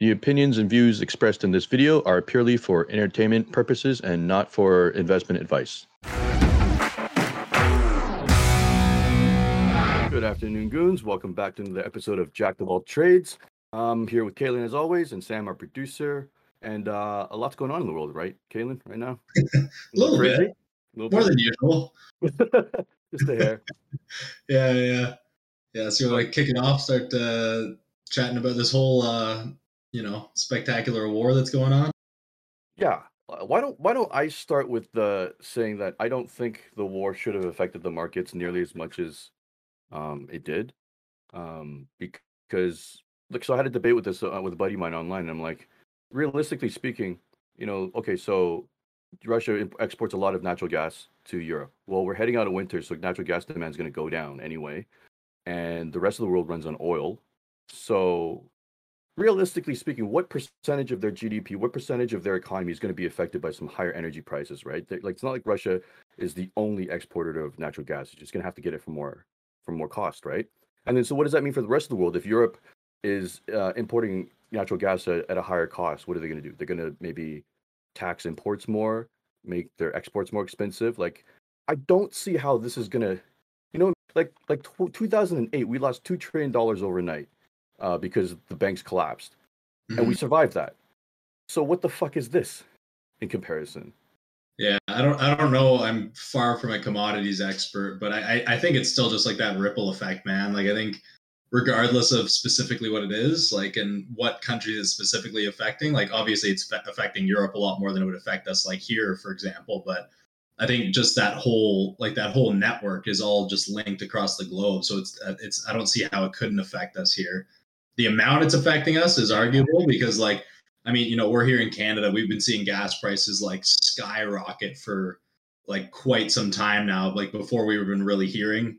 The opinions and views expressed in this video are purely for entertainment purposes and not for investment advice. Good afternoon, goons. Welcome back to another episode of Jack of All Trades. I'm here with Kaylin as always, and Sam, our producer. And uh, a lot's going on in the world, right, Kaylin, right now? a little Crazy? bit A little more bit? than usual. Just a hair. Yeah, yeah, yeah. So like kicking off, start uh, chatting about this whole, uh, you know, spectacular war that's going on. Yeah. Uh, Why don't Why don't I start with the saying that I don't think the war should have affected the markets nearly as much as um, it did, um, because like so I had a debate with this uh, with a buddy of mine online, and I'm like, realistically speaking, you know, okay, so Russia exports a lot of natural gas to Europe. Well, we're heading out of winter, so natural gas demand is going to go down anyway, and the rest of the world runs on oil. So realistically speaking, what percentage of their GDP, what percentage of their economy is going to be affected by some higher energy prices, right? They- like it's not like Russia is the only exporter of natural gas. You're just going to have to get it for more for more cost, right? And then so what does that mean for the rest of the world? If Europe is uh, importing natural gas at, at a higher cost, what are they going to do? They're going to maybe tax imports more, make their exports more expensive. Like I don't see how this is going to, you know, like like tw 2008, we lost two trillion dollars overnight uh, because the banks collapsed and we Mhm. survived that. So what the fuck is this in comparison? Yeah, I don't, I don't know. I'm far from a commodities expert, but I, I, I think it's still just like that ripple effect, man. Like I think, regardless of specifically what it is, like and what country is specifically affecting, like obviously it's fe- affecting Europe a lot more than it would affect us, like here, for example. But I think just that whole, like that whole network is all just linked across the globe. So it's, uh, it's, I don't see how it couldn't affect us here. The amount it's affecting us is arguable because, like, I mean, you know, we're here in Canada. We've been seeing gas prices like skyrocket for like quite some time now. Like before we were even really hearing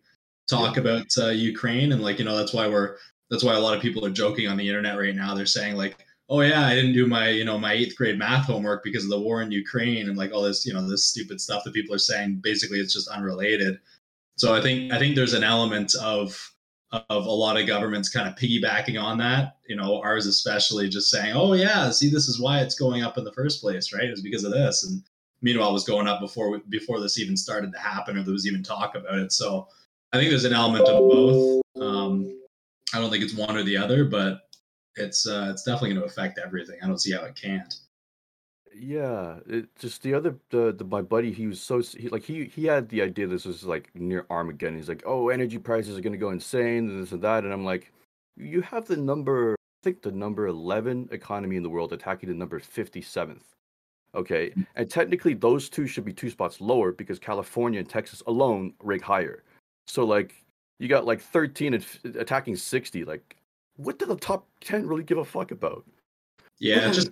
talk about uh, Ukraine, and like you know, that's why we're that's why a lot of people are joking on the internet right now. They're saying like, "Oh yeah, I didn't do my you know my eighth grade math homework because of the war in Ukraine," and like all this you know this stupid stuff that people are saying. Basically, it's just unrelated. So I think I think there's an element of of a lot of governments kind of piggybacking on that. You know, ours especially just saying, "Oh yeah, see, this is why it's going up in the first place, right? It's because of this." And meanwhile, it was going up before we, before this even started to happen, or there was even talk about it. So I think there's an element of both. Um, I don't think it's one or the other, but it's uh, it's definitely going to affect everything. I don't see how it can't. Yeah, it just the other the, the my buddy he was so he like he he had the idea this was like near Armageddon. He's like, "Oh, energy prices are going to go insane and this and that." And I'm like, "You have the number I think the number 11 economy in the world attacking the number 57th." Okay? Mm. And technically those two should be two spots lower because California and Texas alone rank higher. So like you got like 13 and attacking 60 like what do the top 10 really give a fuck about? Yeah, it just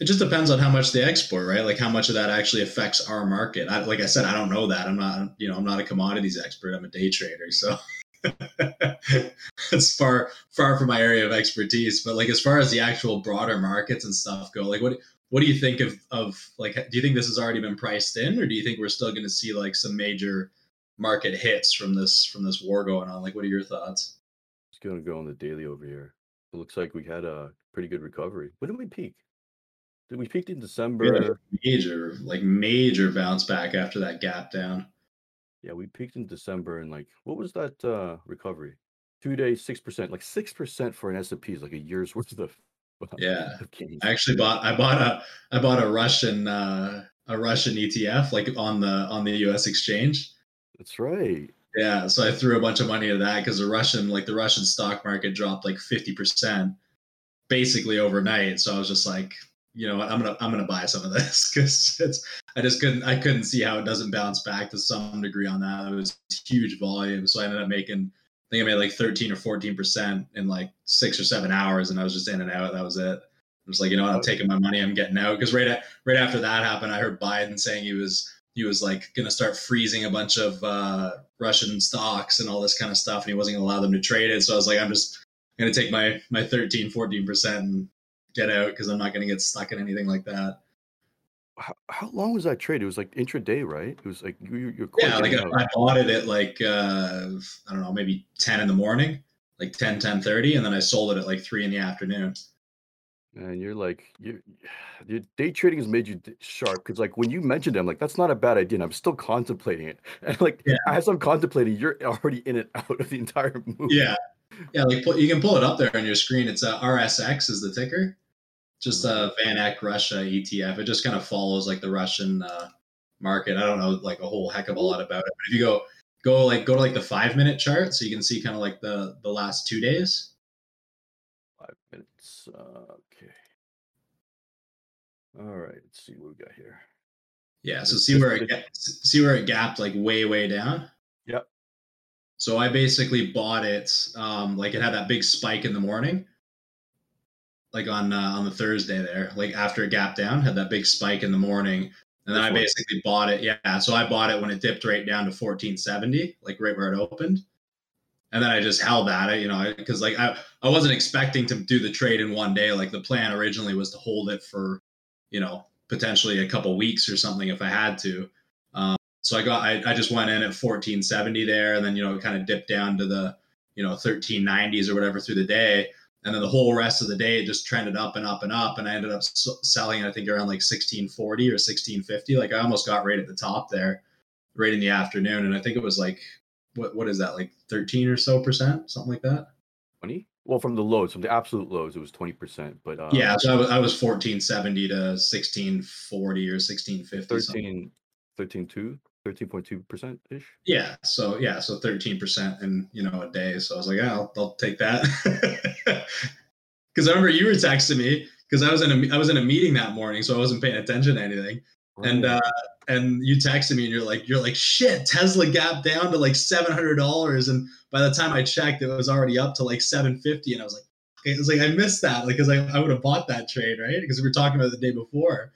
it just depends on how much they export, right? Like how much of that actually affects our market. I, like I said, I don't know that. I'm not, you know, I'm not a commodities expert. I'm a day trader, so it's far far from my area of expertise. But like as far as the actual broader markets and stuff go, like what what do you think of of like? Do you think this has already been priced in, or do you think we're still going to see like some major market hits from this from this war going on? Like, what are your thoughts? It's gonna go on the daily over here. It looks like we had a pretty good recovery. When did we peak? Did we peaked in We had a December? major like major bounce back after that gap down. Yeah, we peaked in December and like what was that uh recovery? Two days, six percent. Like six percent for an S and P is like a year's worth of Yeah. of. I actually bought I bought a I bought a Russian uh, a Russian ETF like on the on the U.S. exchange. That's right. Yeah, so I threw a bunch of money at that because the Russian like the Russian stock market dropped like fifty percent basically overnight. So I was just like, you know what, I'm gonna I'm gonna buy some of this because it's I just couldn't I couldn't see how it doesn't bounce back to some degree on that. It was huge volume, so I ended up making I think I made like thirteen or fourteen percent in like six or seven hours, and I was just in and out. That was it. I was like, you know what, I'm taking my money, I'm getting out. Because right right after that happened, I heard Biden saying he was he was like going to start freezing a bunch of uh, Russian stocks and all this kind of stuff, and he wasn't going to allow them to trade it. So I was like, I'm just going to take my my 13, 14 percent and get out because I'm not going to get stuck in anything like that. How, how long was that trade? It was like intraday, right? It was like you, you- you're Yeah, like I, bought it at like uh, I don't know, maybe 10 in the morning, like 10, 10 30, and then I sold it at like three in the afternoon. And you're like, you, your day trading has made you sharp because, like, when you mentioned it, I'm like, that's not a bad idea. And I'm still contemplating it. And like, Yeah. as I'm contemplating, you're already in and out of the entire move. Yeah, yeah. Like you can pull it up there on your screen. It's a RSX is the ticker. Just a Van Eck Russia ETF. It just kind of follows like the Russian uh, market. I don't know like a whole heck of a lot about it. But if you go go like go to like the five minute chart, so you can see kind of like the the last two days. Five minutes. Uh. All right. Let's see what we got here. Yeah. So see where it ga- see where it gapped like way way down. Yep. So I basically bought it. Um, like it had that big spike in the morning, like on uh, on the Thursday there, like after it gapped down, had that big spike in the morning, and then I basically bought it. Yeah, so I bought it when it dipped right down to fourteen seventy, like right where it opened, and then I just held at it, you know, because like I I wasn't expecting to do the trade in one day. Like the plan originally was to hold it for, you know, potentially a couple weeks or something if I had to. Um, so I got I, I just went in at 1470 there and then you know kind of dipped down to the you know 1390s or whatever through the day. And then the whole rest of the day it just trended up and up and up. And I ended up selling I think around like 1640 or 1650 like I almost got right at the top there right in the afternoon. And I think it was like what what is that like 13 or so percent? Something like that. 20? Well, from the lows, from the absolute lows, it was 20%. But uh, yeah so I was, I was 1470 to 1640 or 1650 something. 13, 13.2, 13.2% ish. Yeah, so yeah, so thirteen percent in you know a day. So I was like, yeah, I'll, I'll take that. Because I remember you were texting me because I was in a I was in a meeting that morning, so I wasn't paying attention to anything. And uh, and you texted me and you're like you're like shit, Tesla gapped down to like seven hundred dollars, and by the time I checked, it was already up to like seven fifty, and I was like, it was like I missed that, like because I, I would have bought that trade, right? Because we were talking about it the day before.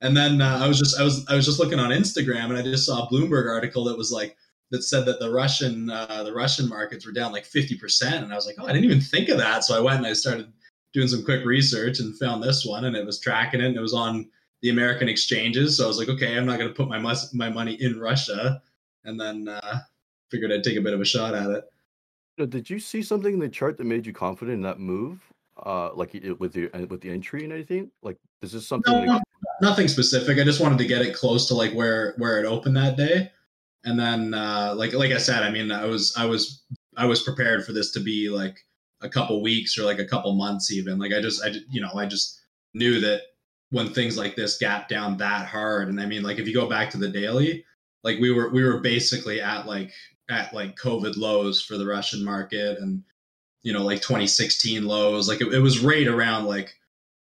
And then uh, I was just I was I was just looking on Instagram and I just saw a Bloomberg article that was like that said that the Russian uh, the Russian markets were down like fifty percent, and I was like, oh, I didn't even think of that. So I went and I started doing some quick research and found this one, and it was tracking it, and it was on the American exchanges. So I was like, okay, I'm not going to put my mus- my money in Russia, and then uh, figured I'd take a bit of a shot at it. Did you see something in the chart that made you confident in that move? Uh, like it, with the uh, with the entry and anything? Like, is this something? No, nothing specific. I just wanted to get it close to like where where it opened that day, and then uh, like like I said, I mean, I was I was I was prepared for this to be like a couple weeks or like a couple months even. Like I just I you know I just knew that when things like this gap down that hard, and I mean like if you go back to the daily, like we were we were basically at like at like COVID lows for the Russian market and you know like 2016 lows. Like it, it was right around like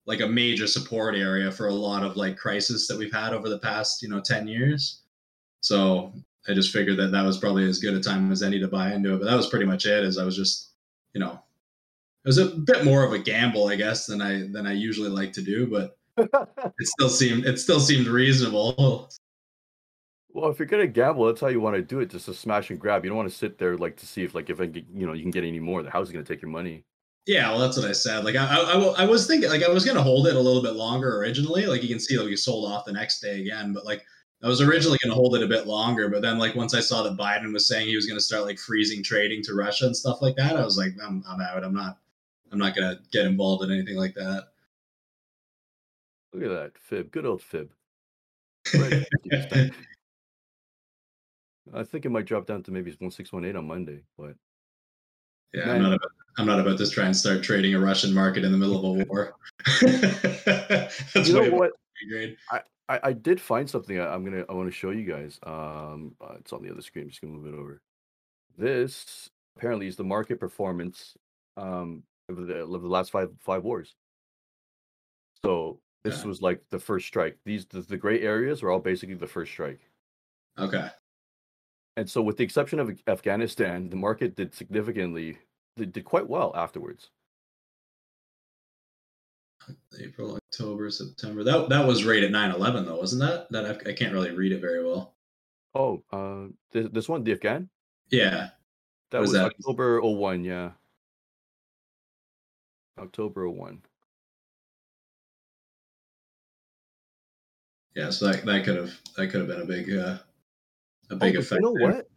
like a major support area for a lot of like crisis that we've had over the past you know 10 years so i just figured that that was probably as good a time as any to buy into it but that was pretty much it as i was just you know it was a bit more of a gamble i guess than i than i usually like to do but it still seemed it still seemed reasonable well, if you're gonna gamble, that's how you want to do it. Just a smash and grab. You don't want to sit there like to see if like if I get, you know you can get any more. The house is gonna take your money. yeah well that's what i said like I, I, I, was thinking like i was going to hold it a little bit longer originally like you can see like we sold off the next day again but like I was originally going to hold it a bit longer, but then like once I saw that Biden was saying he was going to start like freezing trading to Russia and stuff like that, I was like, I'm, I'm out. I'm not. I'm not going to get involved in anything like that. Look at that fib. Good old fib. I think it might drop down to maybe one six one eight on Monday, but yeah, Man. I'm not. About, I'm not about to try and start trading a Russian market in the middle of a war. You know what? grade. I, I did find something I, I'm gonna I want to show you guys. Um, uh, it's on the other screen. I'm just gonna move it over. This apparently is the market performance um of the, of the last five five wars. So this was like the first strike. These the, the gray areas are all basically the first strike. Okay. And so, with the exception of Afghanistan, the market did significantly did, did quite well afterwards. April, October, September. That that was right at 9/11 though, wasn't that? That I, I can't really read it very well. Oh, uh, this, this one, the Afghan, Yeah. that Was was that- October 01, yeah. October 01. Yeah. So that that could have that could have been a big uh, a big oh, effect. You know there. what?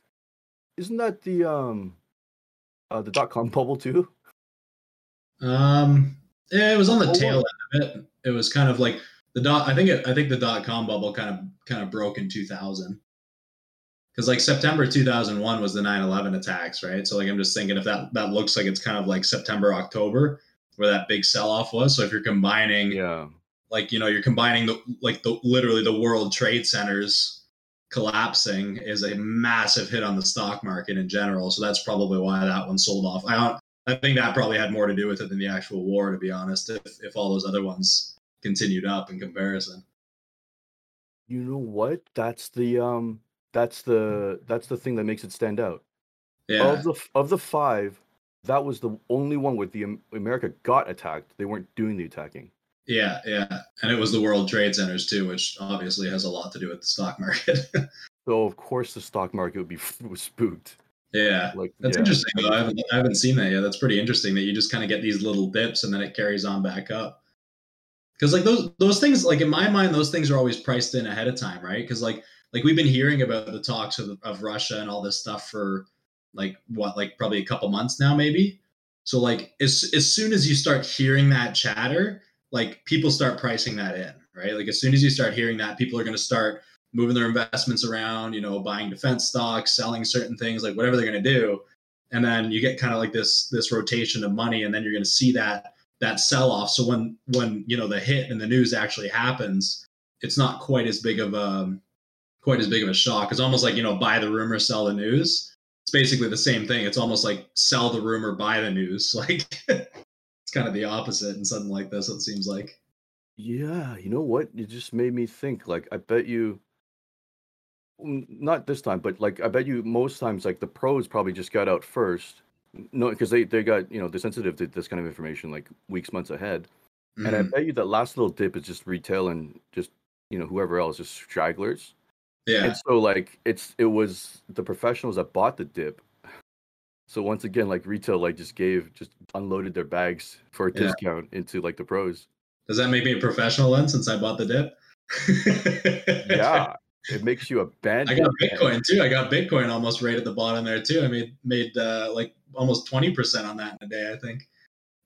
Isn't that the um uh the dot com bubble too? Um, Yeah, it was on the Oh, tail end of it. It was kind of like the dot. I think it, I think the dot com bubble kind of kind of broke in 2000. Because like September 2001 was the 9/11 attacks, right? So like I'm just thinking if that that looks like it's kind of like September October where that big sell off was. So if you're combining Yeah. Like you know you're combining the like the literally the world trade centers collapsing is a massive hit on the stock market in general so that's probably why that one sold off i don't i think that probably had more to do with it than the actual war to be honest if, if all those other ones continued up in comparison You know what? That's the um that's the that's the thing that makes it stand out. yeah Of the of the five, that was the only one where the America got attacked. They weren't doing the attacking. Yeah yeah and it was the world trade centers too which obviously has a lot to do with the stock market So of course the stock market would be was spooked. yeah Like That's yeah. interesting though. I haven't, I haven't seen that yet. That's pretty interesting that you just kind of get these little dips and then it carries on back up. Because like those those things, like in my mind, those things are always priced in ahead of time, right? Because like like we've been hearing about the talks of, of Russia and all this stuff for like what like probably a couple months now, maybe. So like as as soon as you start hearing that chatter, like people start pricing that in, right? Like as soon as you start hearing that, people are going to start moving their investments around, you know, buying defense stocks, selling certain things, like whatever they're going to do. And then you get kind of like this this rotation of money, and then you're going to see that that sell off. So when when you know the hit and the news actually happens, it's not quite as big of a quite as big of a shock. It's almost like you know buy the rumor, sell the news. It's basically the same thing. It's almost like sell the rumor, buy the news. Like it's kind of the opposite in something like this. It seems like. Yeah, you know what? You just made me think. Like, I bet you, mm, not this time, but like, I bet you most times, like the pros probably just got out first. No, because they they got you know they're sensitive to this kind of information like weeks, months ahead. And I Mhm. bet you that last little dip is just retail and just you know whoever else, just stragglers. yeah. And so like it's it was the professionals that bought the dip. So once again, like retail, like just gave just unloaded their bags for a Yeah. discount into like the pros. Does that make me a professional then since I bought the dip? Yeah, it makes you a I I got Bitcoin too. I got Bitcoin almost right at the bottom there too. I made made uh, like almost twenty percent on that in a day. I think.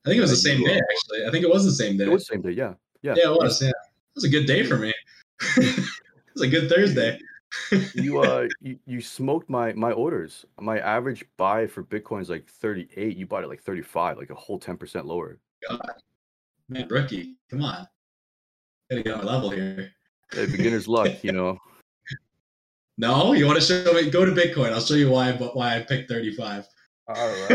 I think it was the same day actually. I think it was the same day. It was the same day, yeah, yeah. yeah, it was. Yeah, it was a good day for me. it was a good Thursday. You uh, you, you smoked my my orders. My average buy for Bitcoin is like thirty eight. You bought it like thirty five, like a whole ten percent lower. God. Man, rookie, come on, gotta get on my level here. Hey, beginner's luck, you know. No, you want to show me? Go to Bitcoin. I'll show you why. Why I picked thirty five. All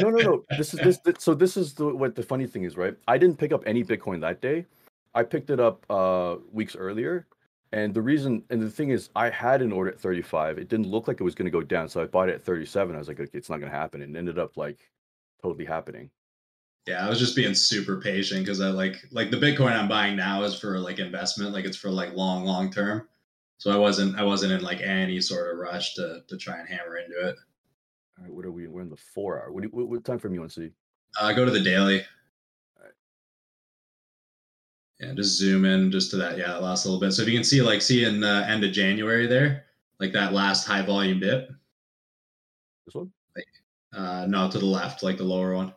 no, no, no. This is this, this. So this is the what the funny thing is, right? I didn't pick up any Bitcoin that day. I picked it up uh weeks earlier, and the reason and the thing is, I had an order at 35. It didn't look like it was going to go down, so I bought it at 37. I was like, okay, it's not going to happen, and it ended up like totally happening. Yeah, I was just being super patient because I like like the Bitcoin I'm buying now is for like investment, like it's for like long, long term. So I wasn't I wasn't in like any sort of rush to to try and hammer into it. All right, what are we? We're in the four hour. What, you, what, what time frame you want to see? Uh, go to the daily. Yeah, just zoom in just to that. Yeah, that last little bit. So if you can see, like, see in the end of January there, like that last high volume dip. This one? Uh, no, to the left, like the lower one.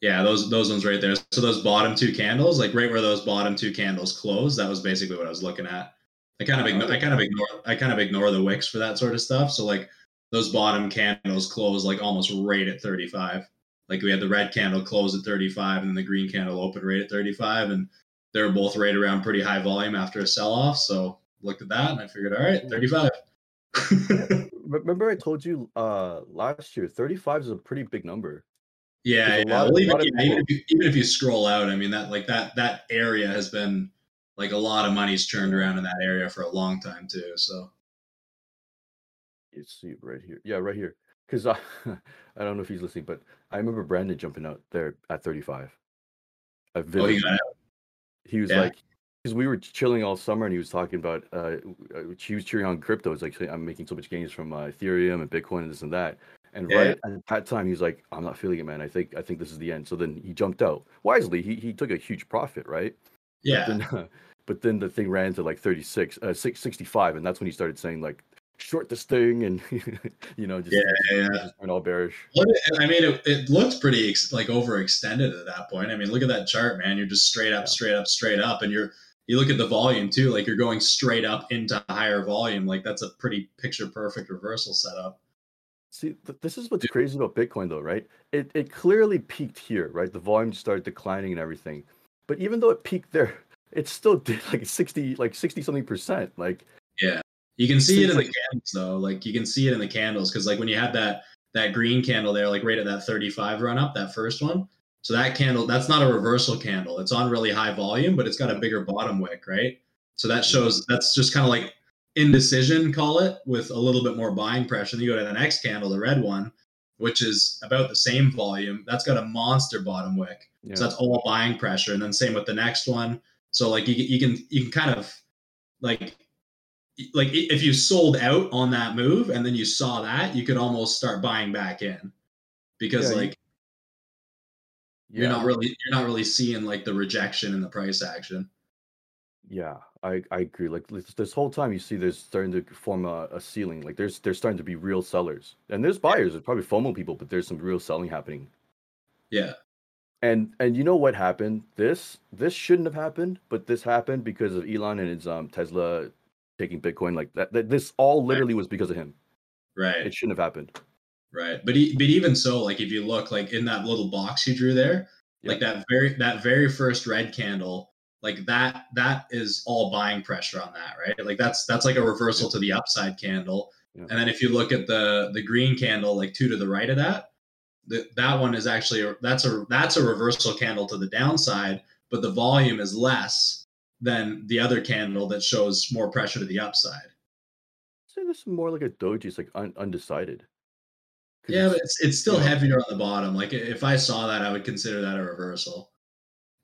Yeah, those those ones right there. So those bottom two candles, like right where those bottom two candles close, that was basically what I was looking at. I kind of ignore, I kind of ignore I kind of ignore the wicks for that sort of stuff. So like those bottom candles close like almost right at 35. Like we had the red candle close at 35 and the green candle open right at 35 and they were both right around pretty high volume after a sell off. So looked at that and I figured, all right, 35. Remember, I told you uh last year, 35 is a pretty big number. Yeah, yeah. lot of- Well, even, yeah, even, if you, even if you scroll out, I mean that like that that area has been like a lot of money's turned around in that area for a long time too. So You see right here. Yeah, right here. Because I, I don't know if he's listening, but I remember Brandon jumping out there at 35. I oh, got he was yeah. like, because we were chilling all summer and he was talking about, uh, uh, he was cheering on crypto. It's like, I'm making so much gains from uh, Ethereum and Bitcoin and this and that. And Yeah. right at that time, he was like, I'm not feeling it, man. I think, I think this is the end. So then he jumped out wisely. He, he took a huge profit, right? Yeah, Then, but then the thing ran to like 36, uh, six- 65. And that's when he started saying like, short this thing and you know just yeah, yeah. just went all bearish. I mean, it, it looks pretty ex- like overextended at that point. I mean, look at that chart, man. You're just straight up, Yeah. straight up, straight up, and you're you look at the volume too. Like you're going straight up into higher volume. Like that's a pretty picture perfect reversal setup. See, th- this is what's crazy about Bitcoin, though, right? It it clearly peaked here, right? The volume started declining and everything, but even though it peaked there, it still did like sixty, like sixty something percent. Like, Yeah, you can see it in the candles though. Like you can see it in the candles because like when you had that that green candle there, like right at that 35 run up, that first one. So that candle, that's not a reversal candle. It's on really high volume, but it's got a bigger bottom wick, right? So that shows that's just kind of like indecision, call it, with a little bit more buying pressure. Then you go to the next candle, the red one, which is about the same volume. That's got a monster bottom wick. yeah, So that's all buying pressure. And then same with the next one. So like you, you can you can kind of like like if you sold out on that move and then you saw that, you could almost start buying back in because Yeah, like you're not really you're not really seeing like the rejection in the price action. yeah. I I agree. Like this, this whole time, you see there's starting to form a, a ceiling. Like there's there's starting to be real sellers, and there's buyers. There's probably FOMO people, but there's some real selling happening. Yeah. And and you know what happened? This this shouldn't have happened, but this happened because of Elon and his um Tesla taking Bitcoin. Like that, that this all literally was because of him. Right. It shouldn't have happened. Right. But e- but even so, like if you look like in that little box you drew there, like that very that very first red candle, like that that is all buying pressure on that, right? Like that's that's like a reversal to the upside candle. Yeah. And then if you look at the the green candle, like two to the right of that, that that one is actually that's a that's a reversal candle to the downside, but the volume is less than the other candle that shows more pressure to the upside. So this is more like a doji. It's like un- undecided. Yeah, it's- but it's it's still yeah. heavier on the bottom. Like if I saw that, I would consider that a reversal.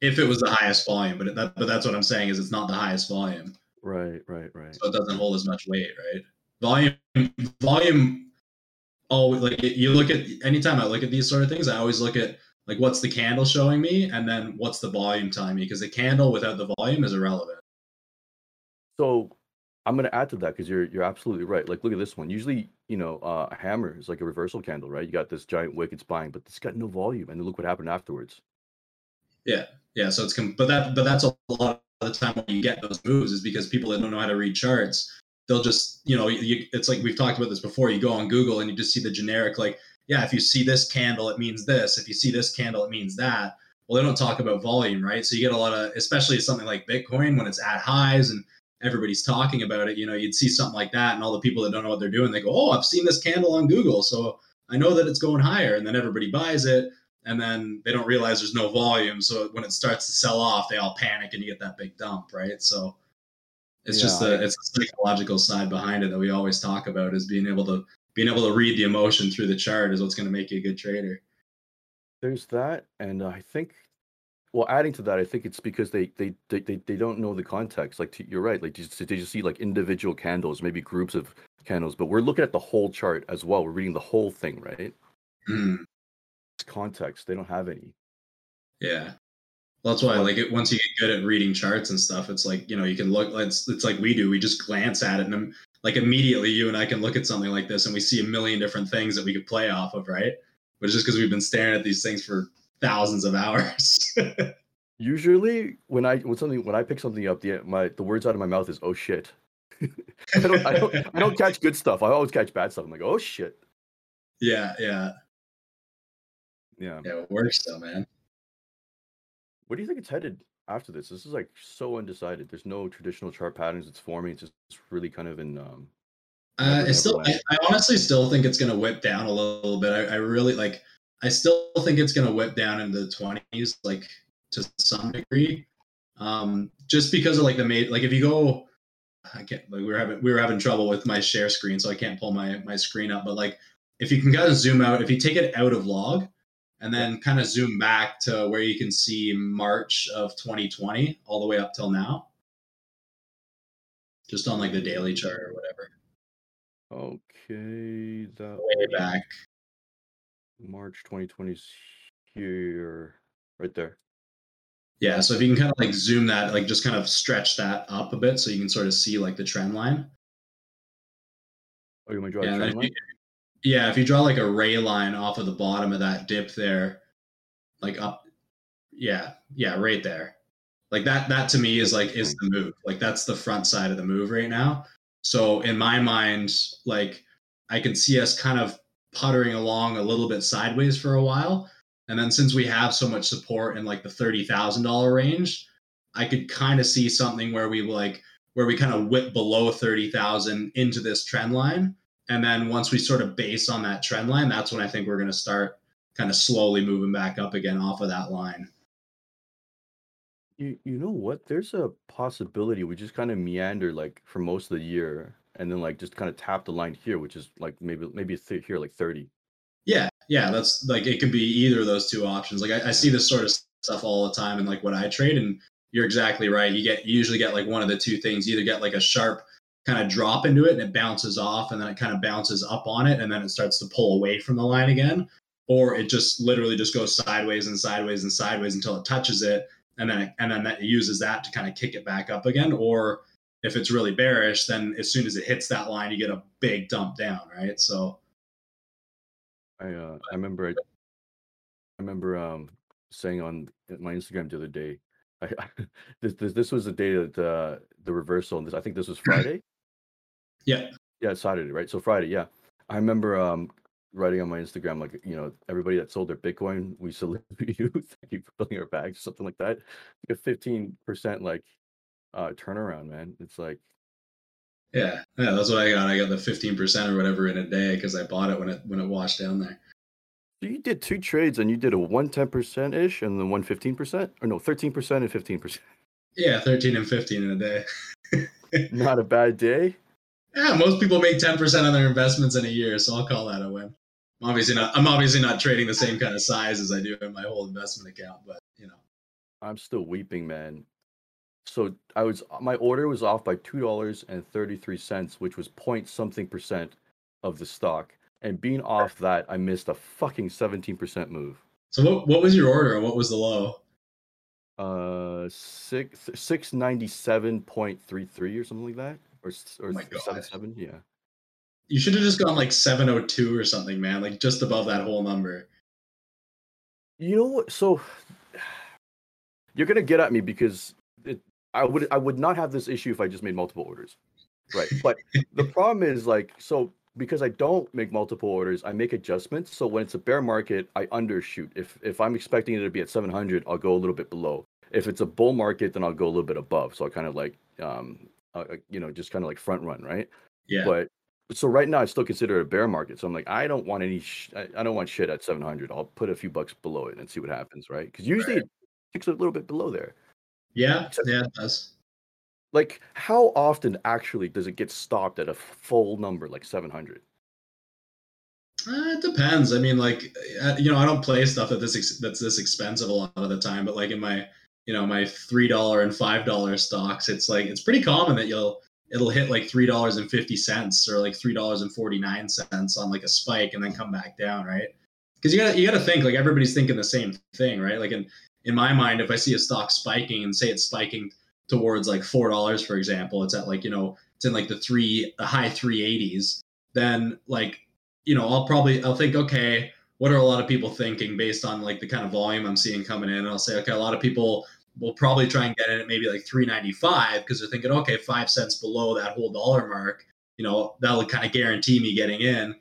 If it was the highest volume, but that but that's what I'm saying is it's not the highest volume, right, right, right. so it doesn't hold as much weight, right? Volume volume. Oh, like you look at anytime I look at these sort of things, I always look at like what's the candle showing me, and then what's the volume telling me, because the candle without the volume is irrelevant. So I'm gonna add to that because you're you're absolutely right. Like look at this one. Usually, you know, uh, a hammer is like a reversal candle, right? You got this giant wick, it's buying, but it's got no volume, and then look what happened afterwards. Yeah, yeah, so it's com- but that but that's a lot of the time when you get those moves is because people that don't know how to read charts, they'll just you know you, it's like we've talked about this before. You go on Google and you just see the generic like yeah, if you see this candle, it means this. If you see this candle, it means that. Well, they don't talk about volume, right? So you get a lot of, especially something like Bitcoin when it's at highs and everybody's talking about it. You know, you'd see something like that, and all the people that don't know what they're doing, they go, "Oh, I've seen this candle on Google, so I know that it's going higher." And then everybody buys it, and then they don't realize there's no volume. So when it starts to sell off, they all panic, and you get that big dump, right? So it's just the it's the psychological side behind it that we always talk about is being able to being able to read the emotion through the chart is what's going to make you a good trader. There's that, and uh, I think, well, adding to that, I think it's because they they they they, they don't know the context. Like to, you're right, like just, they just see like individual candles, maybe groups of candles, but we're looking at the whole chart as well. We're reading the whole thing, right? Mm, It's context. They don't have any. yeah. Well, that's why, like, it, once you get good at reading charts and stuff, it's like you know you can look. It's it's like we do. We just glance at it, and like immediately, you and I can look at something like this, and we see a million different things that we could play off of, right? But it's just because we've been staring at these things for thousands of hours. Usually, when I when something when I pick something up, the my the words out of my mouth is "oh shit." I don't I don't I don't catch good stuff. I always catch bad stuff. I'm like, "oh shit." yeah, yeah, Yeah. yeah. It works though, man. Where do you think it's headed after this? This is like so undecided. There's no traditional chart patterns. It's forming. It's just it's really kind of in um. Uh, it's still, I, I honestly still think it's going to whip down a little bit. I, I really like. I still think it's going to whip down into the twenties, like to some degree, um, just because of like the made. Like if you go, I can't. Like we were having we were having trouble with my share screen, so I can't pull my my screen up. But like if you can kind of zoom out, if you take it out of log, and then kind of zoom back to where you can see March of 2020 all the way up till now, just on like the daily chart or whatever. Okay, that way back. March 2020 is here, right there. Yeah, so if you can kind of like zoom that, like just kind of stretch that up a bit so you can sort of see like the trend line. Oh, you want to draw Yeah, a trend if you, line? Yeah, if you draw like a ray line off of the bottom of that dip there, like up, yeah, yeah, right there. Like that, that to me is like is the move. Like that's the front side of the move right now. So in my mind, like I can see us kind of puttering along a little bit sideways for a while, and then since we have so much support in like the thirty thousand dollar range, I could kind of see something where we like where we kind of whip below thirty thousand into this trend line and then once we sort of base on that trend line, that's when I think we're going to start kind of slowly moving back up again off of that line. You you know what? There's a possibility we just kind of meander like for most of the year, and then like just kind of tap the line here, which is like maybe maybe th- here like thirty. Yeah, yeah, that's like it could be either of those two options. Like I, I see this sort of stuff all the time and like what I trade, and you're exactly right. You get you usually get like one of the two things. You either get like a sharp kind of drop into it and it bounces off, and then it kind of bounces up on it, and then it starts to pull away from the line again, or it just literally just goes sideways and sideways and sideways until it touches it, and then it, and then that uses that to kind of kick it back up again. Or if it's really bearish, then as soon as it hits that line, you get a big dump down, right? So I uh I remember I, I remember um saying on my Instagram the other day, I this this this was the day that uh, the reversal, and this I think this was Friday. Yeah, Yeah, Saturday, right? So Friday, yeah. I remember um writing on my Instagram like you know everybody that sold their Bitcoin, we salute you. Thank you for filling our bags, something like that. Like a fifteen percent like uh turnaround, man. It's like yeah, yeah. That's what I got. I got the fifteen percent or whatever in a day because I bought it when it when it washed down there. so you did two trades and you did a one ten percent ish and then one fifteen percent or no thirteen percent and fifteen percent. Yeah, thirteen and fifteen in a day. Not a bad day. Yeah, most people make ten percent on their investments in a year, so I'll call that a win. I'm obviously not. I'm obviously not trading the same kind of size as I do in my whole investment account, but you know. I'm still weeping, man. So I was my order was off by two dollars and thirty three cents, which was point something percent of the stock. And being off that, I missed a fucking seventeen percent move. So what what was your order and what was the low? Uh, six six ninety seven point three three or something like that, or or Oh my God. seven seven. Yeah. You should have just gone like seven oh two or something, man. Like just above that whole number. You know what? So you're gonna get at me because it, I would I would not have this issue if I just made multiple orders, right? But the problem is like so because I don't make multiple orders, I make adjustments. So when it's a bear market, I undershoot. If if I'm expecting it to be at 700, I'll go a little bit below. If it's a bull market, then I'll go a little bit above. So I kind of like um uh, uh, you know just kind of like front run, right? Yeah. But so right now I still consider it a bear market. So I'm like, I don't want any, sh- I, I don't want shit at 700. I'll put a few bucks below it and see what happens, right? Because usually Right. it ticks a little bit below there. yeah, yeah, it does. Like, how often actually does it get stopped at a full number like 700? Uh, it depends. I mean, like, uh, you know, I don't play stuff that this ex- that's this expensive a lot of the time. But like in my, you know, my three dollar and five dollar stocks, it's like it's pretty common that you'll it'll hit like three dollars and fifty cents or like three dollars and forty nine cents on like a spike and then come back down, right? Because you gotta you gotta think like everybody's thinking the same thing, right? Like in in my mind, if I see a stock spiking and say it's spiking towards like four dollars, for example, it's at like you know it's in like the three the high three eighties, then like you know, I'll probably I'll think, okay, what are a lot of people thinking based on like the kind of volume I'm seeing coming in? And I'll say, okay, a lot of people will probably try and get in at maybe like 395 because they're thinking, okay, five cents below that whole dollar mark, you know, that'll kind of guarantee me getting in.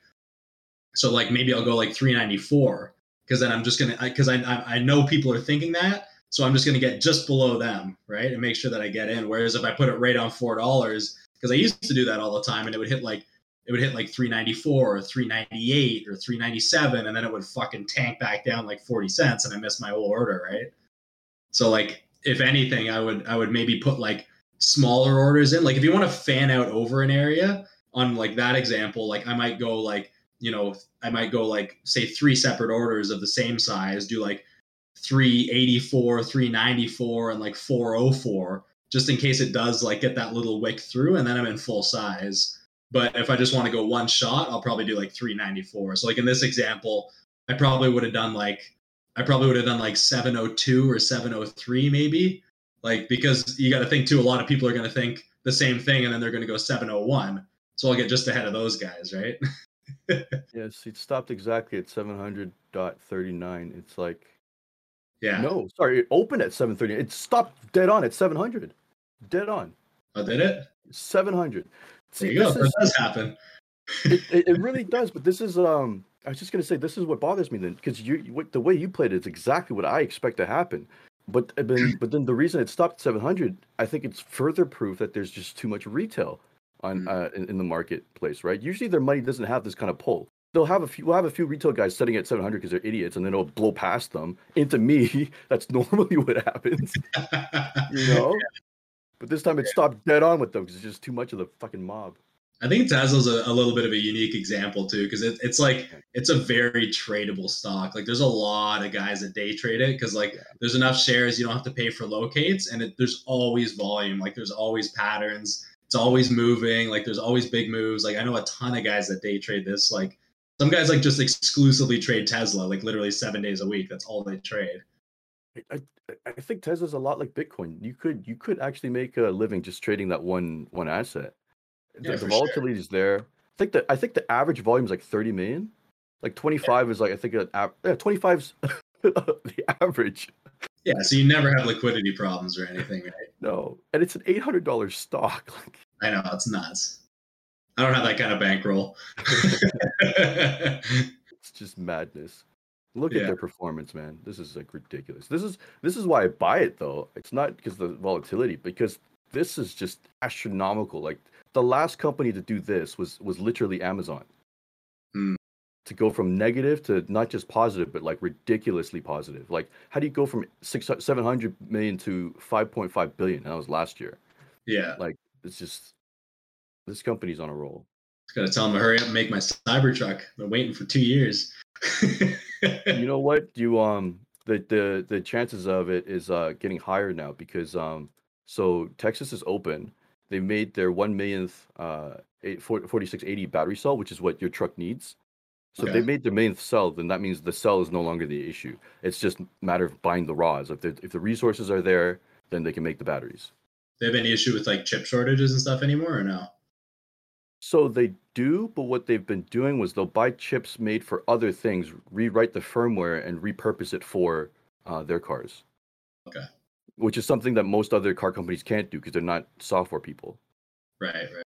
So like maybe I'll go like 394 because then I'm just gonna because I, I I know people are thinking that, so I'm just gonna get just below them, right, and make sure that I get in. Whereas if I put it right on four dollars, because I used to do that all the time, and it would hit like it would hit like 394 or 398 or 397 and then it would fucking tank back down like 40 cents and i missed my whole order right? So like if anything i would i would maybe put like smaller orders in. Like if you want to fan out over an area on like that example like i might go like you know i might go like say three separate orders of the same size do like 384 394 and like 404 just in case it does like get that little wick through and then i'm in full size but if I just want to go one shot, I'll probably do like 394. So like in this example, I probably would have done like I probably would have done like 702 or 703 maybe. Like because you got to think too a lot of people are going to think the same thing and then they're going to go 701. So I'll get just ahead of those guys, right? Yes, it stopped exactly at 700.39. It's like yeah. no, sorry, it opened at 730. It stopped dead on at 700. Dead on. Oh, did it? 700. There See, you go. is does happen. it, it, really does, but this is um I was just gonna say this is what bothers me then because you what, the way you played it is exactly what I expect to happen. But uh, but, but then the reason it stopped at 700, I think it's further proof that there's just too much retail on Mm. uh, in, in the marketplace, right? Usually their money doesn't have this kind of pull. They'll have a few. We'll have a few retail guys setting at 700 because they're idiots, and then it'll blow past them into me. That's normally what happens, you know. But this time it stopped dead on with them because it's just too much of the fucking mob. I think Tesla's a, a little bit of a unique example too, because it, it's like it's a very tradable stock. Like there's a lot of guys that day trade it because like there's enough shares you don't have to pay for locates, and it, there's always volume. Like there's always patterns. It's always moving. Like there's always big moves. Like I know a ton of guys that day trade this. Like some guys like just exclusively trade Tesla, like literally seven days a week. That's all they trade. I, I, think Tesla's a lot like Bitcoin. You could you could actually make a living just trading that one one asset. The, Yeah, the sure. volatility is there. I think that I think the average volume is like 30 million. Like 25 is like I think an av- yeah 25's the average. Yeah, so you never have liquidity problems or anything, right? No, and it's an $800 stock. Like I know it's nuts. I don't have that kind of bankroll. it's just madness. Look Yeah. at their performance, man. This is like ridiculous. This is this is why I buy it though. It's not because the volatility, because this is just astronomical. Like the last company to do this was was literally Amazon. Hmm. To go from negative to not just positive, but like ridiculously positive. Like how do you go from six seven hundred million to five point five billion? That was last year. yeah, Like it's just this company's on a roll. Just gotta tell them to hurry up and make my Cybertruck. Been waiting for two years. you know what? You um the the the chances of it is uh getting higher now because um so texas is open. They made their 1 millionth uh eight- 40 4680 battery cell which is what your truck needs. So if they made their millionth cell then that means the cell is no longer the issue. It's just a matter of buying the raws if the if the resources are there then they can make the batteries. They have any issue with like chip shortages and stuff anymore or no? So they do, but what they've been doing was they'll buy chips made for other things, rewrite the firmware, and repurpose it for uh, their cars. Okay. Which is something that most other car companies can't do because they're not software people. Right, right.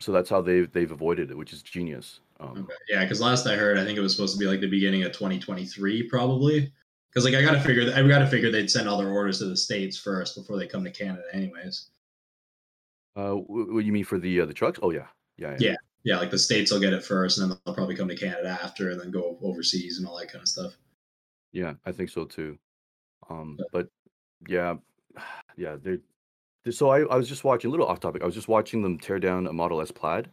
So that's how they've they've avoided it, which is genius. Um, Okay. Yeah, because last I heard, I think it was supposed to be like the beginning of 2023, probably. Because like I gotta figure, I gotta figure they'd send all their orders to the states first before they come to Canada, anyways. Uh, wh- what you mean for the uh, the trucks? Oh yeah, yeah, yeah. Yeah. Yeah, like the states will get it first, and then they'll probably come to Canada after, and then go overseas and all that kind of stuff. Yeah, I think so too. Um, Yeah. but yeah, yeah, they're, they so I, I was just watching a little off topic. I was just watching them tear down a Model S Plaid,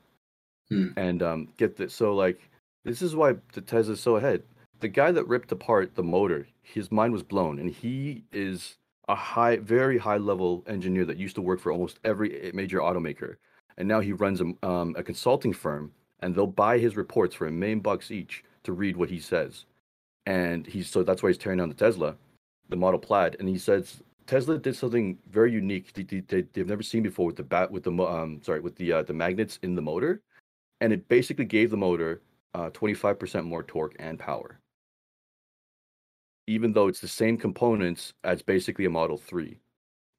Hmm. and um, get this. So like, this is why the Tesla's so ahead. The guy that ripped apart the motor, his mind was blown, and he is a high, very high level engineer that used to work for almost every major automaker, and now he runs a um, a consulting firm, and they'll buy his reports for a million bucks each to read what he says. And he's so that's why he's tearing down the Tesla, the Model Plaid, and he says Tesla did something very unique. They, they, they've never seen before with the bat with the um sorry with the uh, the magnets in the motor, and it basically gave the motor uh 25% more torque and power, even though it's the same components as basically a Model Three.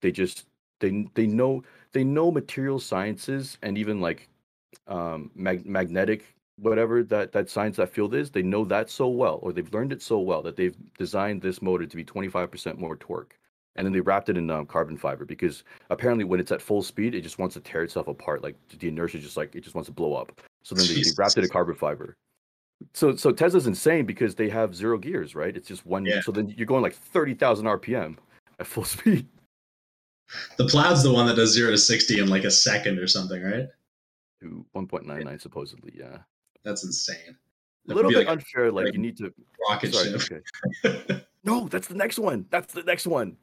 They just they they know they know material sciences and even like um mag- magnetic whatever that that science that field is they know that so well or they've learned it so well that they've designed this motor to be 25% more torque. And then they wrapped it in um, carbon fiber because apparently when it's at full speed it just wants to tear itself apart like the inertia just like it just wants to blow up. So then they, they wrapped it in carbon fiber. So so tesla's insane because they have zero gears right? It's just one Yeah. so then you're going like 30000 rpm at full speed The Plaid's the one that does zero to sixty in like a second or something, right? to 1.99 supposedly yeah That's insane. a little bit like unfair like like you need to rocket Sorry, ship. okay. No, that's the next one. That's the next one.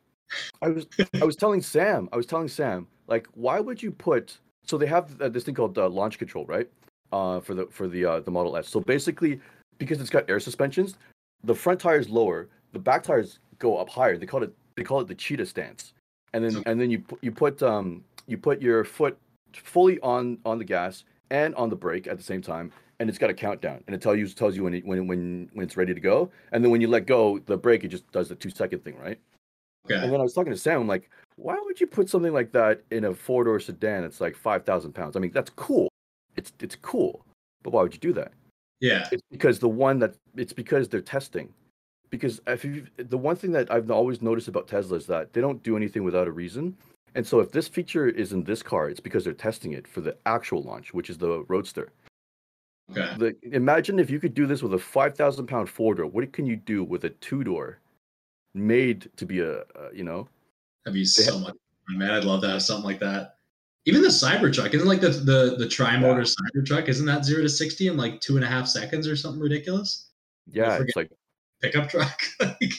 I was I was telling Sam. I was telling Sam like why would you put so they have uh, this thing called uh, launch control, right? Uh for the for the uh, the Model S. So basically because it's got air suspensions, the front tire is lower, the back tires go up higher. They call it they call it the cheetah stance. And then and then you you put um you put your foot fully on on the gas and on the brake at the same time, and it's got a countdown, and it tells you tells you when it, when when when it's ready to go, and then when you let go the brake, it just does the two second thing, right? Okay. And then I was talking to Sam, I'm like, why would you put something like that in a four door sedan? It's like five thousand pounds. I mean, that's cool. It's it's cool, but why would you do that? Yeah. It's because the one that it's because they're testing. Because if you, the one thing that I've always noticed about Tesla is that they don't do anything without a reason. And so if this feature is in this car, it's because they're testing it for the actual launch, which is the Roadster. Okay. The, imagine if you could do this with a 5,000 pound four door. What can you do with a two door made to be a, you know? That'd be so have- much. fun, Man, I'd love to have something like that. Even the Cybertruck isn't like the the the tri-motor Cybertruck. Isn't that zero to sixty in like two and a half seconds or something ridiculous? Yeah, it's like Pickup truck. like,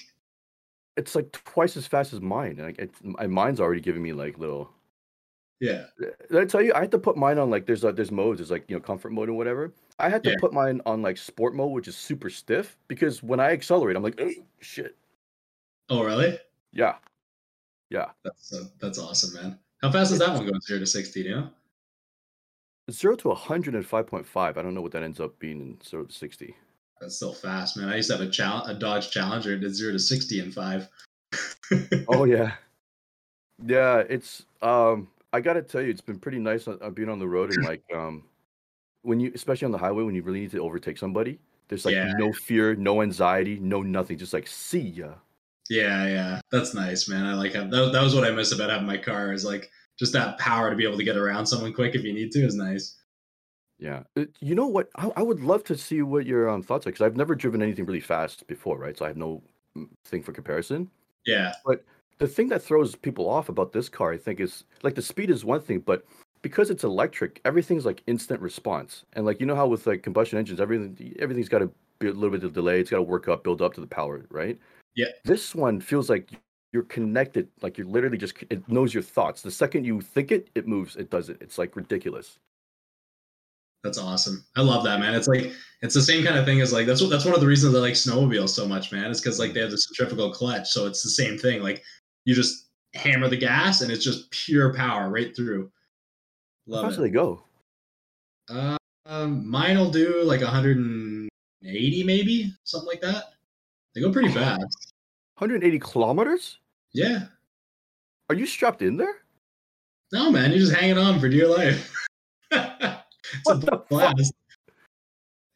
it's like twice as fast as mine. Like it's, my mine's already giving me like little. yeah. Did I tell you I had to put mine on like there's uh, there's modes. There's like you know comfort mode and whatever. I had to Yeah. put mine on like sport mode, which is super stiff because when I accelerate, I'm like, shit. Oh really? Yeah, yeah. That's uh, that's awesome, man. How fast does that one go? Zero to sixty? Do you know? Zero to 105.5. I don't know what that ends up being in zero to 60. That's still fast, man. I used to have a chal- a Dodge Challenger. It did zero to sixty in five. Oh yeah, yeah. It's um. I gotta tell you, it's been pretty nice on, on being on the road and like um, when you especially on the highway when you really need to overtake somebody. There's like Yeah. no fear, no anxiety, no nothing. Just like see ya. Yeah, yeah, that's nice, man. I like that. That was what I miss about having my car is like just that power to be able to get around someone quick if you need to is nice. Yeah. Uh, You know what? I, I would love to see what your um, thoughts are because I've never driven anything really fast before, right? So I have no mm, thing for comparison. Yeah, But The thing that throws people off about this car, I think, is like the speed is one thing, but because it's electric, everything's like instant response. And like you know how with like combustion engines, everything everything's got to be a little bit of delay. It's got to work up, build up to the power, right? Yeah. This one feels like you're connected, like you're literally just it knows your thoughts. The second you think it, it moves, it does it. It's like ridiculous. That's awesome. I love that, man. It's like it's the same kind of thing as like that's what that's one of the reasons I like snowmobiles so much, man. It's because like they have the centrifugal clutch, so it's the same thing. Like you just hammer the gas and it's just pure power right through. Love How fast do they go? Uh, um, mine will do like 180, maybe something like that. They go pretty fast. 180 kilometers? Yeah. Are you strapped in there? No, man, you're just hanging on for dear life. it's What a the blast.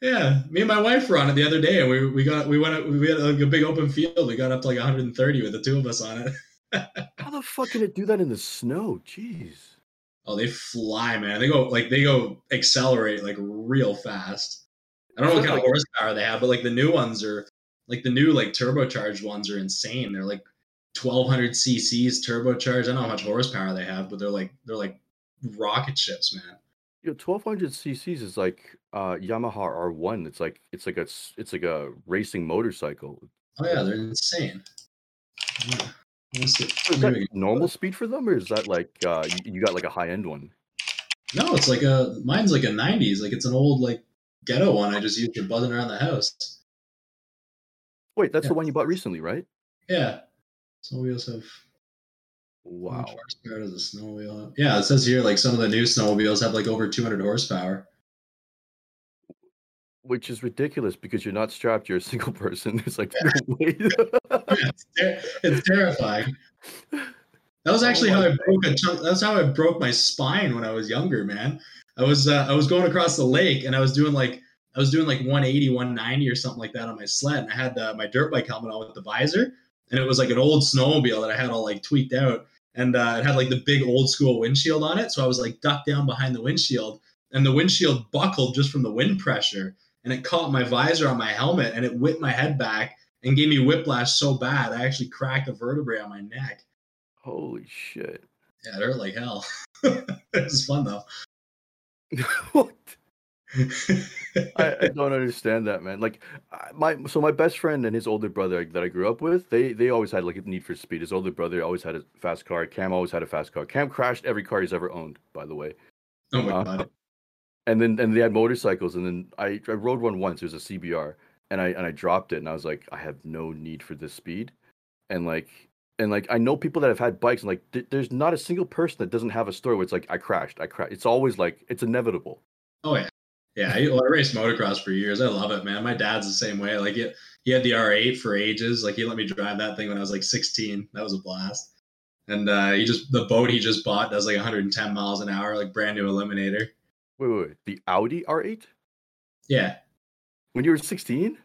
Yeah, me and my wife were on it the other day, and we we got we went we had like a big open field. We got up to like 130 with the two of us on it. How the fuck can it do that in the snow? Jeez. Oh, they fly, man. They go like they go accelerate like real fast. I don't know what kind of horsepower they have, but like the new ones are like the new like turbocharged ones are insane. They're like 1200 cc's turbocharged. I don't know how much horsepower they have, but they're like they're like rocket ships, man. You know, 1200 cc's is like uh Yamaha R1. It's like it's like a it's like a racing motorcycle. Oh yeah, they're insane. Yeah. Is that normal speed for them, or is that like uh you, got like a high end one? No, it's like a mine's like a '90s. Like it's an old like ghetto one. I just used for buzzing around the house. Wait, that's Yeah. the one you bought recently, right? Yeah. Snowmobiles have how Wow. horsepower does a snowmobile? Yeah, it says here like some of the new snowmobiles have like over 200 horsepower. Which is ridiculous because you're not strapped. You're a single person. It's like no way. it's, ter- it's terrifying. That was Oh actually my how I broke a chunk. That's how I broke my spine when I was younger, man. I was uh, I was going across the lake and I was doing like I was doing like 180, 190 or something like that on my sled, and I had uh, my dirt bike helmet on with the visor, and it was like an old snowmobile that I had all like tweaked out, and uh, it had like the big old school windshield on it. So I was like ducked down behind the windshield, and the windshield buckled just from the wind pressure, and it caught my visor on my helmet, and it whipped my head back and gave me whiplash so bad I actually cracked a vertebrae on my neck. Holy shit. Yeah, it hurt like hell. it was fun though. what? I, I don't understand that, man. Like my so my best friend and his older brother that I grew up with, they they always had like a need for speed. His older brother always had a fast car. Cam always had a fast car. Cam crashed every car he's ever owned, by the way. oh my Uh, god. And then and they had motorcycles, and then I, I rode one once. It was a CBR, and I and I dropped it, and I was like, I have no need for this speed, and like and like I know people that have had bikes, and like th- there's not a single person that doesn't have a story where it's like I crashed, I crashed. It's always like it's inevitable. Oh yeah, yeah. I, well, I raced motocross for years. I love it, man. My dad's the same way. Like he, he had the R8 for ages. Like he let me drive that thing when I was like 16. That was a blast. And uh, he just the boat he just bought does like 110 miles an hour, like brand new Eliminator. Wait, wait, wait. The Audi R8? Yeah. When you were 16?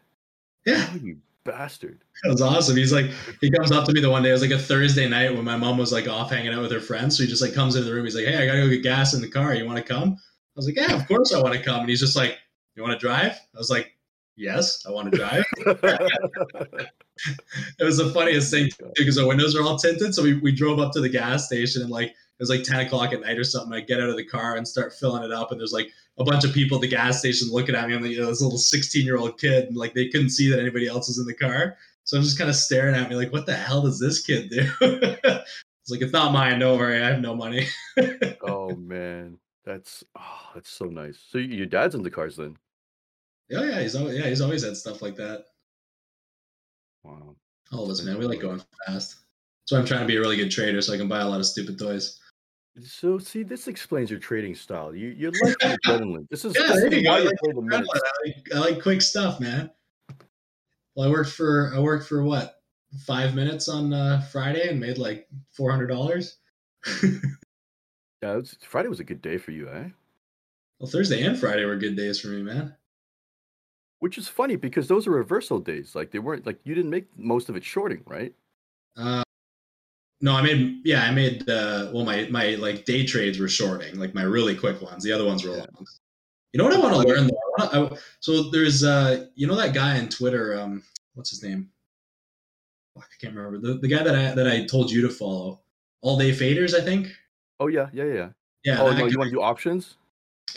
Yeah. Oh, you bastard. That was awesome. He's like, he comes up to me the one day. It was like a Thursday night when my mom was like off hanging out with her friends. So he just like comes into the room. He's like, Hey, I gotta go get gas in the car. You want to come? I was like, Yeah, of course I want to come. And he's just like, You want to drive? I was like, Yes, I want to drive. it was the funniest thing because the windows are all tinted. So we, we drove up to the gas station and like it was like 10 o'clock at night or something. I get out of the car and start filling it up, and there's like a bunch of people at the gas station looking at me. I'm like, you know, this little 16 year old kid, and like they couldn't see that anybody else was in the car. So I'm just kind of staring at me like, what the hell does this kid do? it's like, it's not mine. Don't worry. I have no money. oh, man. That's oh, that's so nice. So your dad's in the cars then? Yeah, yeah, he's always, yeah, he's always had stuff like that. Wow. All of us, man, we like going fast. So I'm trying to be a really good trader, so I can buy a lot of stupid toys. So see, this explains your trading style. You you like adrenaline. This is, Yeah, this there is you go. why you play the minutes. I like, I like quick stuff, man. Well, I worked for I worked for what five minutes on uh, Friday and made like four hundred dollars. Yeah, it's, Friday was a good day for you, eh? well, Thursday and Friday were good days for me, man. Which is funny because those are reversal days. Like they weren't like you didn't make most of it shorting, right? Uh, no, I made yeah, I made uh, well my my like day trades were shorting, like my really quick ones. The other ones were Yeah. long. You know what I want to learn though? I wanna, I, so there's uh, you know that guy on Twitter, um, what's his name? Fuck, I can't remember the, the guy that I that I told you to follow. All day faders, I think. Oh yeah, yeah, yeah. Yeah. oh no, you want to do options?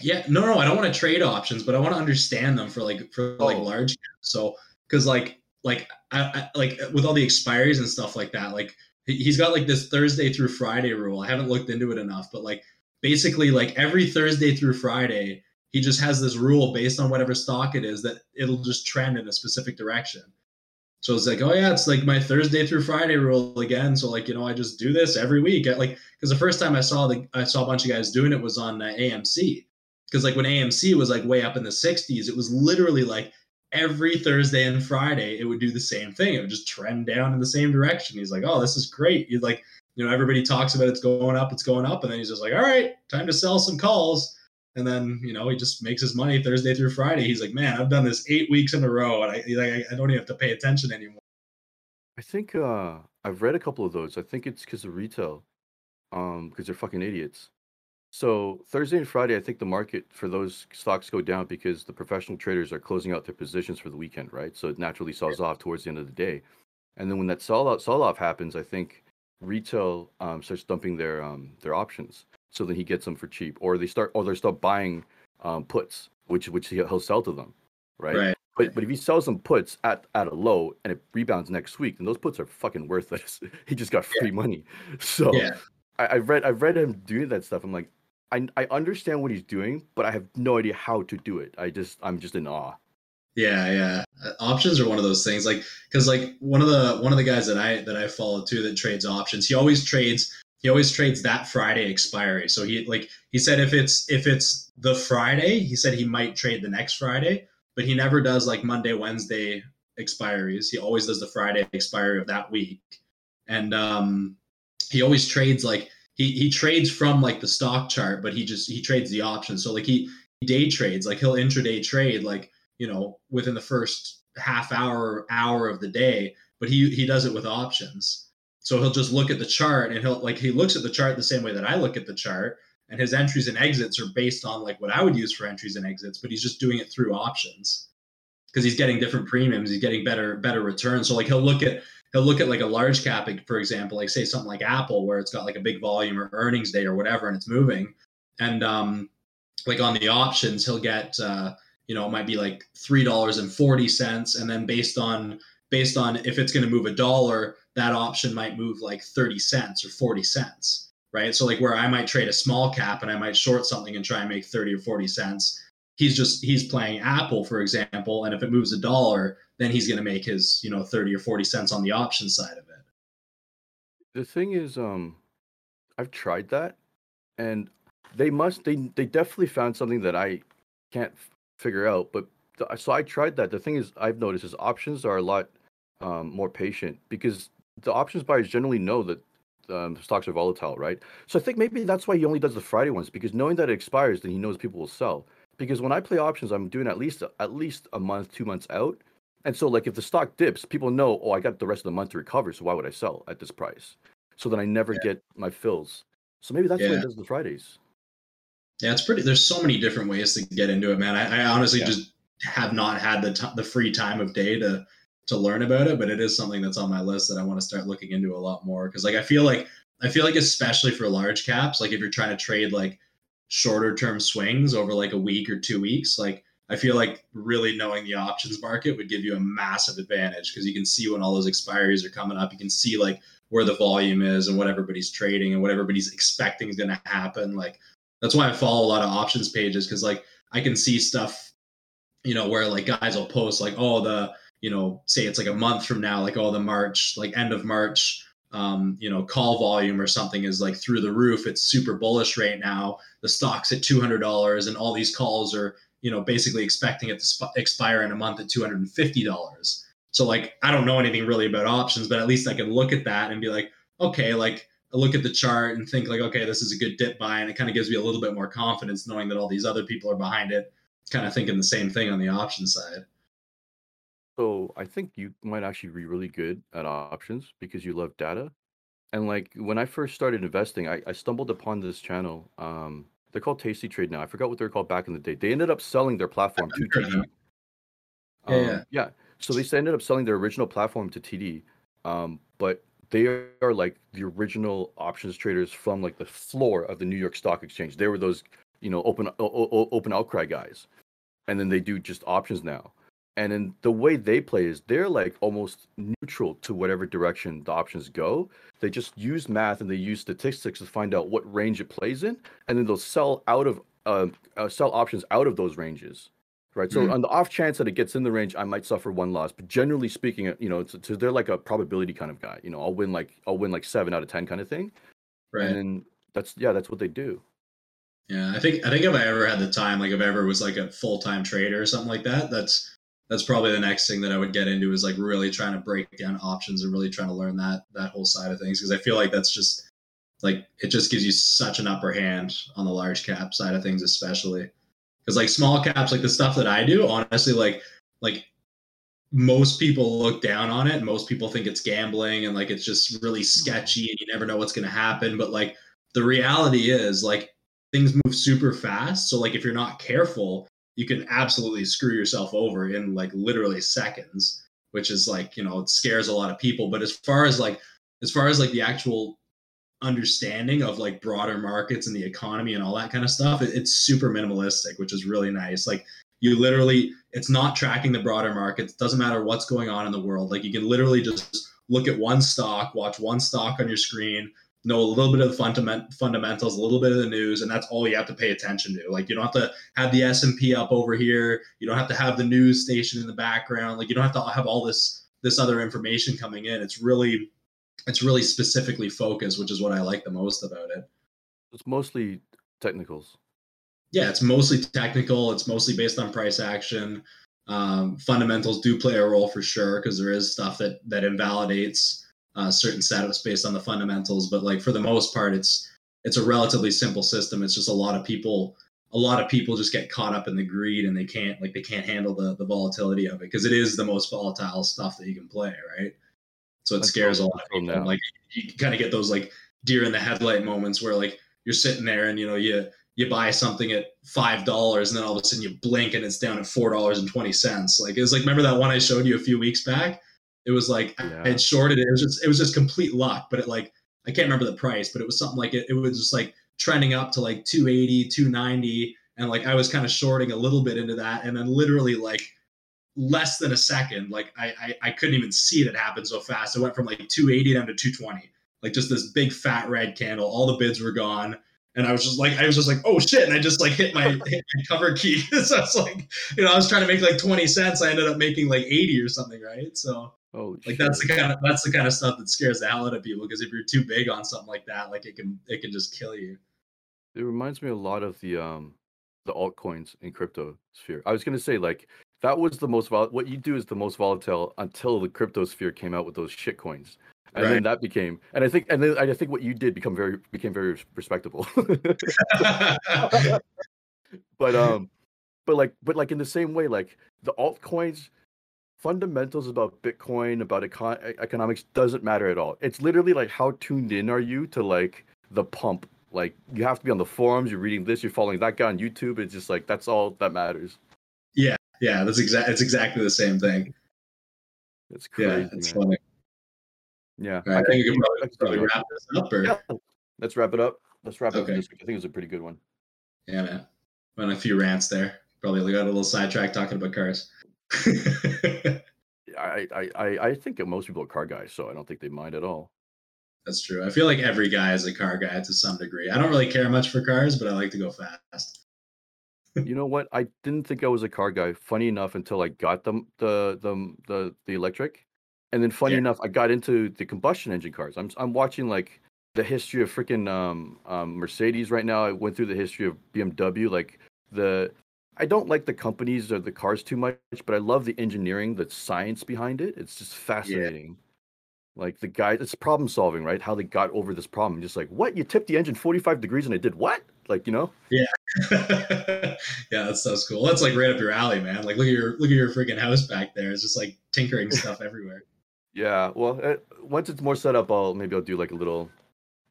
Yeah, no, no, I don't want to trade options, but I want to understand them for like for like Oh. large. So because like like I, I like with all the expiries and stuff like that, like he's got like this Thursday through Friday rule. I haven't looked into it enough, but like basically like every Thursday through Friday, he just has this rule based on whatever stock it is that it'll just trend in a specific direction. So it's like, oh yeah, it's like my Thursday through Friday rule again. So like, you know, I just do this every week. I, like, because the first time I saw the I saw a bunch of guys doing it was on uh, AMC. Because like when AMC was like way up in the 60s, it was literally like every Thursday and Friday it would do the same thing. It would just trend down in the same direction. He's like, oh, this is great. He's like, you know, everybody talks about it's going up, it's going up, and then he's just like, all right, time to sell some calls. And then you know he just makes his money Thursday through Friday. He's like, man, I've done this eight weeks in a row, and I like, I, don't even have to pay attention anymore. I think uh I've read a couple of those. I think it's because of retail, um, because they're fucking idiots. So Thursday and Friday, I think the market for those stocks go down because the professional traders are closing out their positions for the weekend, right? So it naturally sells off towards the end of the day, and then when that sell out sell off happens, I think retail um, starts dumping their um, their options. So then he gets them for cheap, or they start or they start buying um, puts, which which he- he'll sell to them, right? Right. But but if he sells them puts at, at a low and it rebounds next week, then those puts are fucking worthless. he just got free money. So Yeah. I, I've read I've read him doing that stuff. I'm like, I I understand what he's doing, but I have no idea how to do it. I just I'm just in awe. Yeah, yeah. Uh, Options are one of those things, like because like one of the one of the guys that I that I follow too that trades options. He always trades. He always trades that Friday expiry. So he like he said if it's if it's the Friday, he said he might trade the next Friday, but he never does like Monday, Wednesday expiries. He always does the Friday expiry of that week, and um, he always trades like he he trades from like the stock chart, but he just he trades the options. So like he, he day trades, like he'll intraday trade like you know within the first half hour hour of the day but he he does it with options so he'll just look at the chart and he'll like he looks at the chart the same way that i look at the chart and his entries and exits are based on like what i would use for entries and exits but he's just doing it through options. Because he's getting different premiums he's getting better better returns. So like he'll look at he'll look at like a large cap for example like say something like apple where it's got like a big volume or earnings day or whatever and it's moving. And um like on the options he'll get uh you know it might be like three dollars and forty cents and then based on based on if it's going to move a dollar that option might move like 30 cents or 40 cents right so like where i might trade a small cap and i might short something and try and make 30 or 40 cents he's just he's playing apple for example and if it moves a dollar then he's going to make his you know 30 or 40 cents on the option side of it The thing is, um, I've tried that, and they must they they definitely found something that I can't figure out. But so I tried that. The thing is, I've noticed is options are a lot um, more patient because the options buyers generally know that um, stocks are volatile, right? So I think maybe that's why he only does the Friday ones because knowing that it expires, then he knows people will sell. Because when I play options, I'm doing at least at least a month, two months out, and so like if the stock dips, people know, oh, I got the rest of the month to recover, so why would I sell at this price? So then I never yeah. get my fills. So maybe that's yeah. why he does the Fridays. Yeah, it's pretty. There's so many different ways to get into it, man. I, I honestly yeah. just have not had the t- the free time of day to to learn about it, but it is something that's on my list that I want to start looking into a lot more because like I feel like I feel like especially for large caps, like if you're trying to trade like shorter term swings over like a week or two weeks, like I feel like really knowing the options market would give you a massive advantage because you can see when all those expiries are coming up. You can see like where the volume is and what everybody's trading and what everybody's expecting is going to happen. Like that's why I follow a lot of options pages because like I can see stuff, you know, where like guys will post like, oh, the you know, say it's like a month from now, like oh, the March, like end of March, um, you know, call volume or something is like through the roof. It's super bullish right now. The stock's at two hundred dollars, and all these calls are, you know, basically expecting it to sp- expire in a month at two hundred and fifty dollars. So like, I don't know anything really about options, but at least I can look at that and be like, okay, like I look at the chart and think like, okay, this is a good dip buy, and it kind of gives me a little bit more confidence knowing that all these other people are behind it, kind of thinking the same thing on the option side. So I think you might actually be really good at options because you love data. And like when I first started investing, I, I stumbled upon this channel. Um, they're called Tasty Trade now. I forgot what they're called back in the day. They ended up selling their platform to TD. Yeah, um, yeah. yeah. So they ended up selling their original platform to TD. Um, but they are like the original options traders from like the floor of the New York Stock Exchange. They were those, you know, open o- open outcry guys, and then they do just options now. And then the way they play is they're like almost neutral to whatever direction the options go. They just use math and they use statistics to find out what range it plays in, and then they'll sell out of uh, uh, sell options out of those ranges right? So mm-hmm. on the off chance that it gets in the range, I might suffer one loss. But generally speaking, you know, it's, it's, they're like a probability kind of guy. You know, I'll win like I'll win like seven out of ten kind of thing. Right. And that's yeah, that's what they do. Yeah, I think I think if I ever had the time, like if I ever was like a full time trader or something like that, that's that's probably the next thing that I would get into is like really trying to break down options and really trying to learn that that whole side of things. Because I feel like that's just like it just gives you such an upper hand on the large cap side of things, especially. Because like small caps like the stuff that i do honestly like like most people look down on it. Most people think it's gambling and like it's just really mm-hmm. sketchy and you never know what's going to happen. But like the reality is like things move super fast. So like if you're not careful you can absolutely screw yourself over in like literally seconds which is like you know it scares a lot of people. But as far as like as far as like the actual understanding of like broader markets and the economy and all that kind of stuff it, it's super minimalistic which is really nice. Like you literally it's not tracking the broader markets. Doesn't matter what's going on in the world. Like you can literally just look at one stock watch one stock on your screen know a little bit of the fundament, fundamentals a little bit of the news and that's all you have to pay attention to like you don't have to have the s&p up over here you don't have to have the news station in the background like you don't have to have all this this other information coming in it's really it's really specifically focused, which is what I like the most about it. It's mostly technicals. Yeah, it's mostly technical. It's mostly based on price action. Um, fundamentals do play a role for sure because there is stuff that that invalidates uh, certain setups based on the fundamentals. But like for the most part, it's it's a relatively simple system. It's just a lot of people a lot of people just get caught up in the greed and they can't like they can't handle the the volatility of it because it is the most volatile stuff that you can play, right? So it That's scares a lot of people. Like you kind of get those like deer in the headlight moments where like you're sitting there and you know you you buy something at five dollars and then all of a sudden you blink and it's down at four dollars and twenty cents. Like it was like remember that one I showed you a few weeks back? It was like yeah. I had shorted it. It was just it was just complete luck, but it like I can't remember the price, but it was something like it, it was just like trending up to like 280, 290 and like I was kind of shorting a little bit into that and then literally like less than a second. Like I, I, I couldn't even see it happen so fast. It went from like 280 down to 220. Like just this big fat red candle. All the bids were gone. And I was just like, I was just like, oh shit. And I just like hit my, hit my cover key. so I was like, you know, I was trying to make like 20 cents. I ended up making like 80 or something. Right. So oh, like shit. that's the kind of, that's the kind of stuff that scares the hell out of people. Because if you're too big on something like that, like it can, it can just kill you. It reminds me a lot of the, um, the altcoins in crypto sphere. I was gonna say like that was the most vol- what you do is the most volatile until the crypto sphere came out with those shit coins. And Right. then that became and I think and then I think what you did become very became very respectable. but um but like but like in the same way like the altcoins fundamentals about bitcoin about econ- economics doesn't matter at all it's literally like how tuned in are you to like the pump like you have to be on the forums you're reading this you're following that guy on youtube it's just like that's all that matters yeah, yeah, that's exact. It's exactly the same thing. it's Yeah, crazy it's man. funny. yeah right, I can- think we can probably, probably wrap this up, or yeah let's wrap it up let's wrap it up Okay. i think it was a pretty good one yeah, man. Went a few rants there. Probably got a little sidetracked talking about cars. I, I i think most people are car guys so i don't think they mind at all That's true. I feel like every guy is a car guy to some degree. I don't really care much for cars, but I like to go fast. you know what? I didn't think I was a car guy. Funny enough, until I got them the the the the electric, and then funny Yeah. enough, I got into the combustion engine cars. I'm I'm watching like the history of freaking um, um Mercedes right now. I went through the history of BMW. Like the I don't like the companies or the cars too much, but I love the engineering, the science behind it. It's just fascinating. Like the guy, it's problem solving, right? How they got over this problem. Just like, what? You tipped the engine 45 degrees and it did what? Like, you know? yeah, yeah, that sounds cool. That's like right up your alley, man. Like look at your look at your freaking house back there. It's just like tinkering stuff everywhere. Yeah, well, uh, once it's more set up, I'll maybe I'll do like a little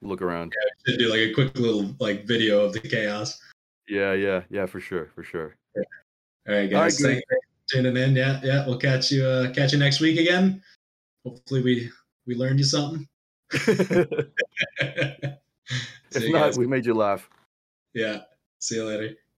look around. Should do like a quick little like video of the chaos. Yeah, yeah, yeah, for sure, for sure. All right, All right, guys. Thanks for tuning in. Yeah, yeah. We'll catch you uh catch you next week again. Hopefully we we learned you something. if you not, guys. we made you laugh. Yeah. See you later.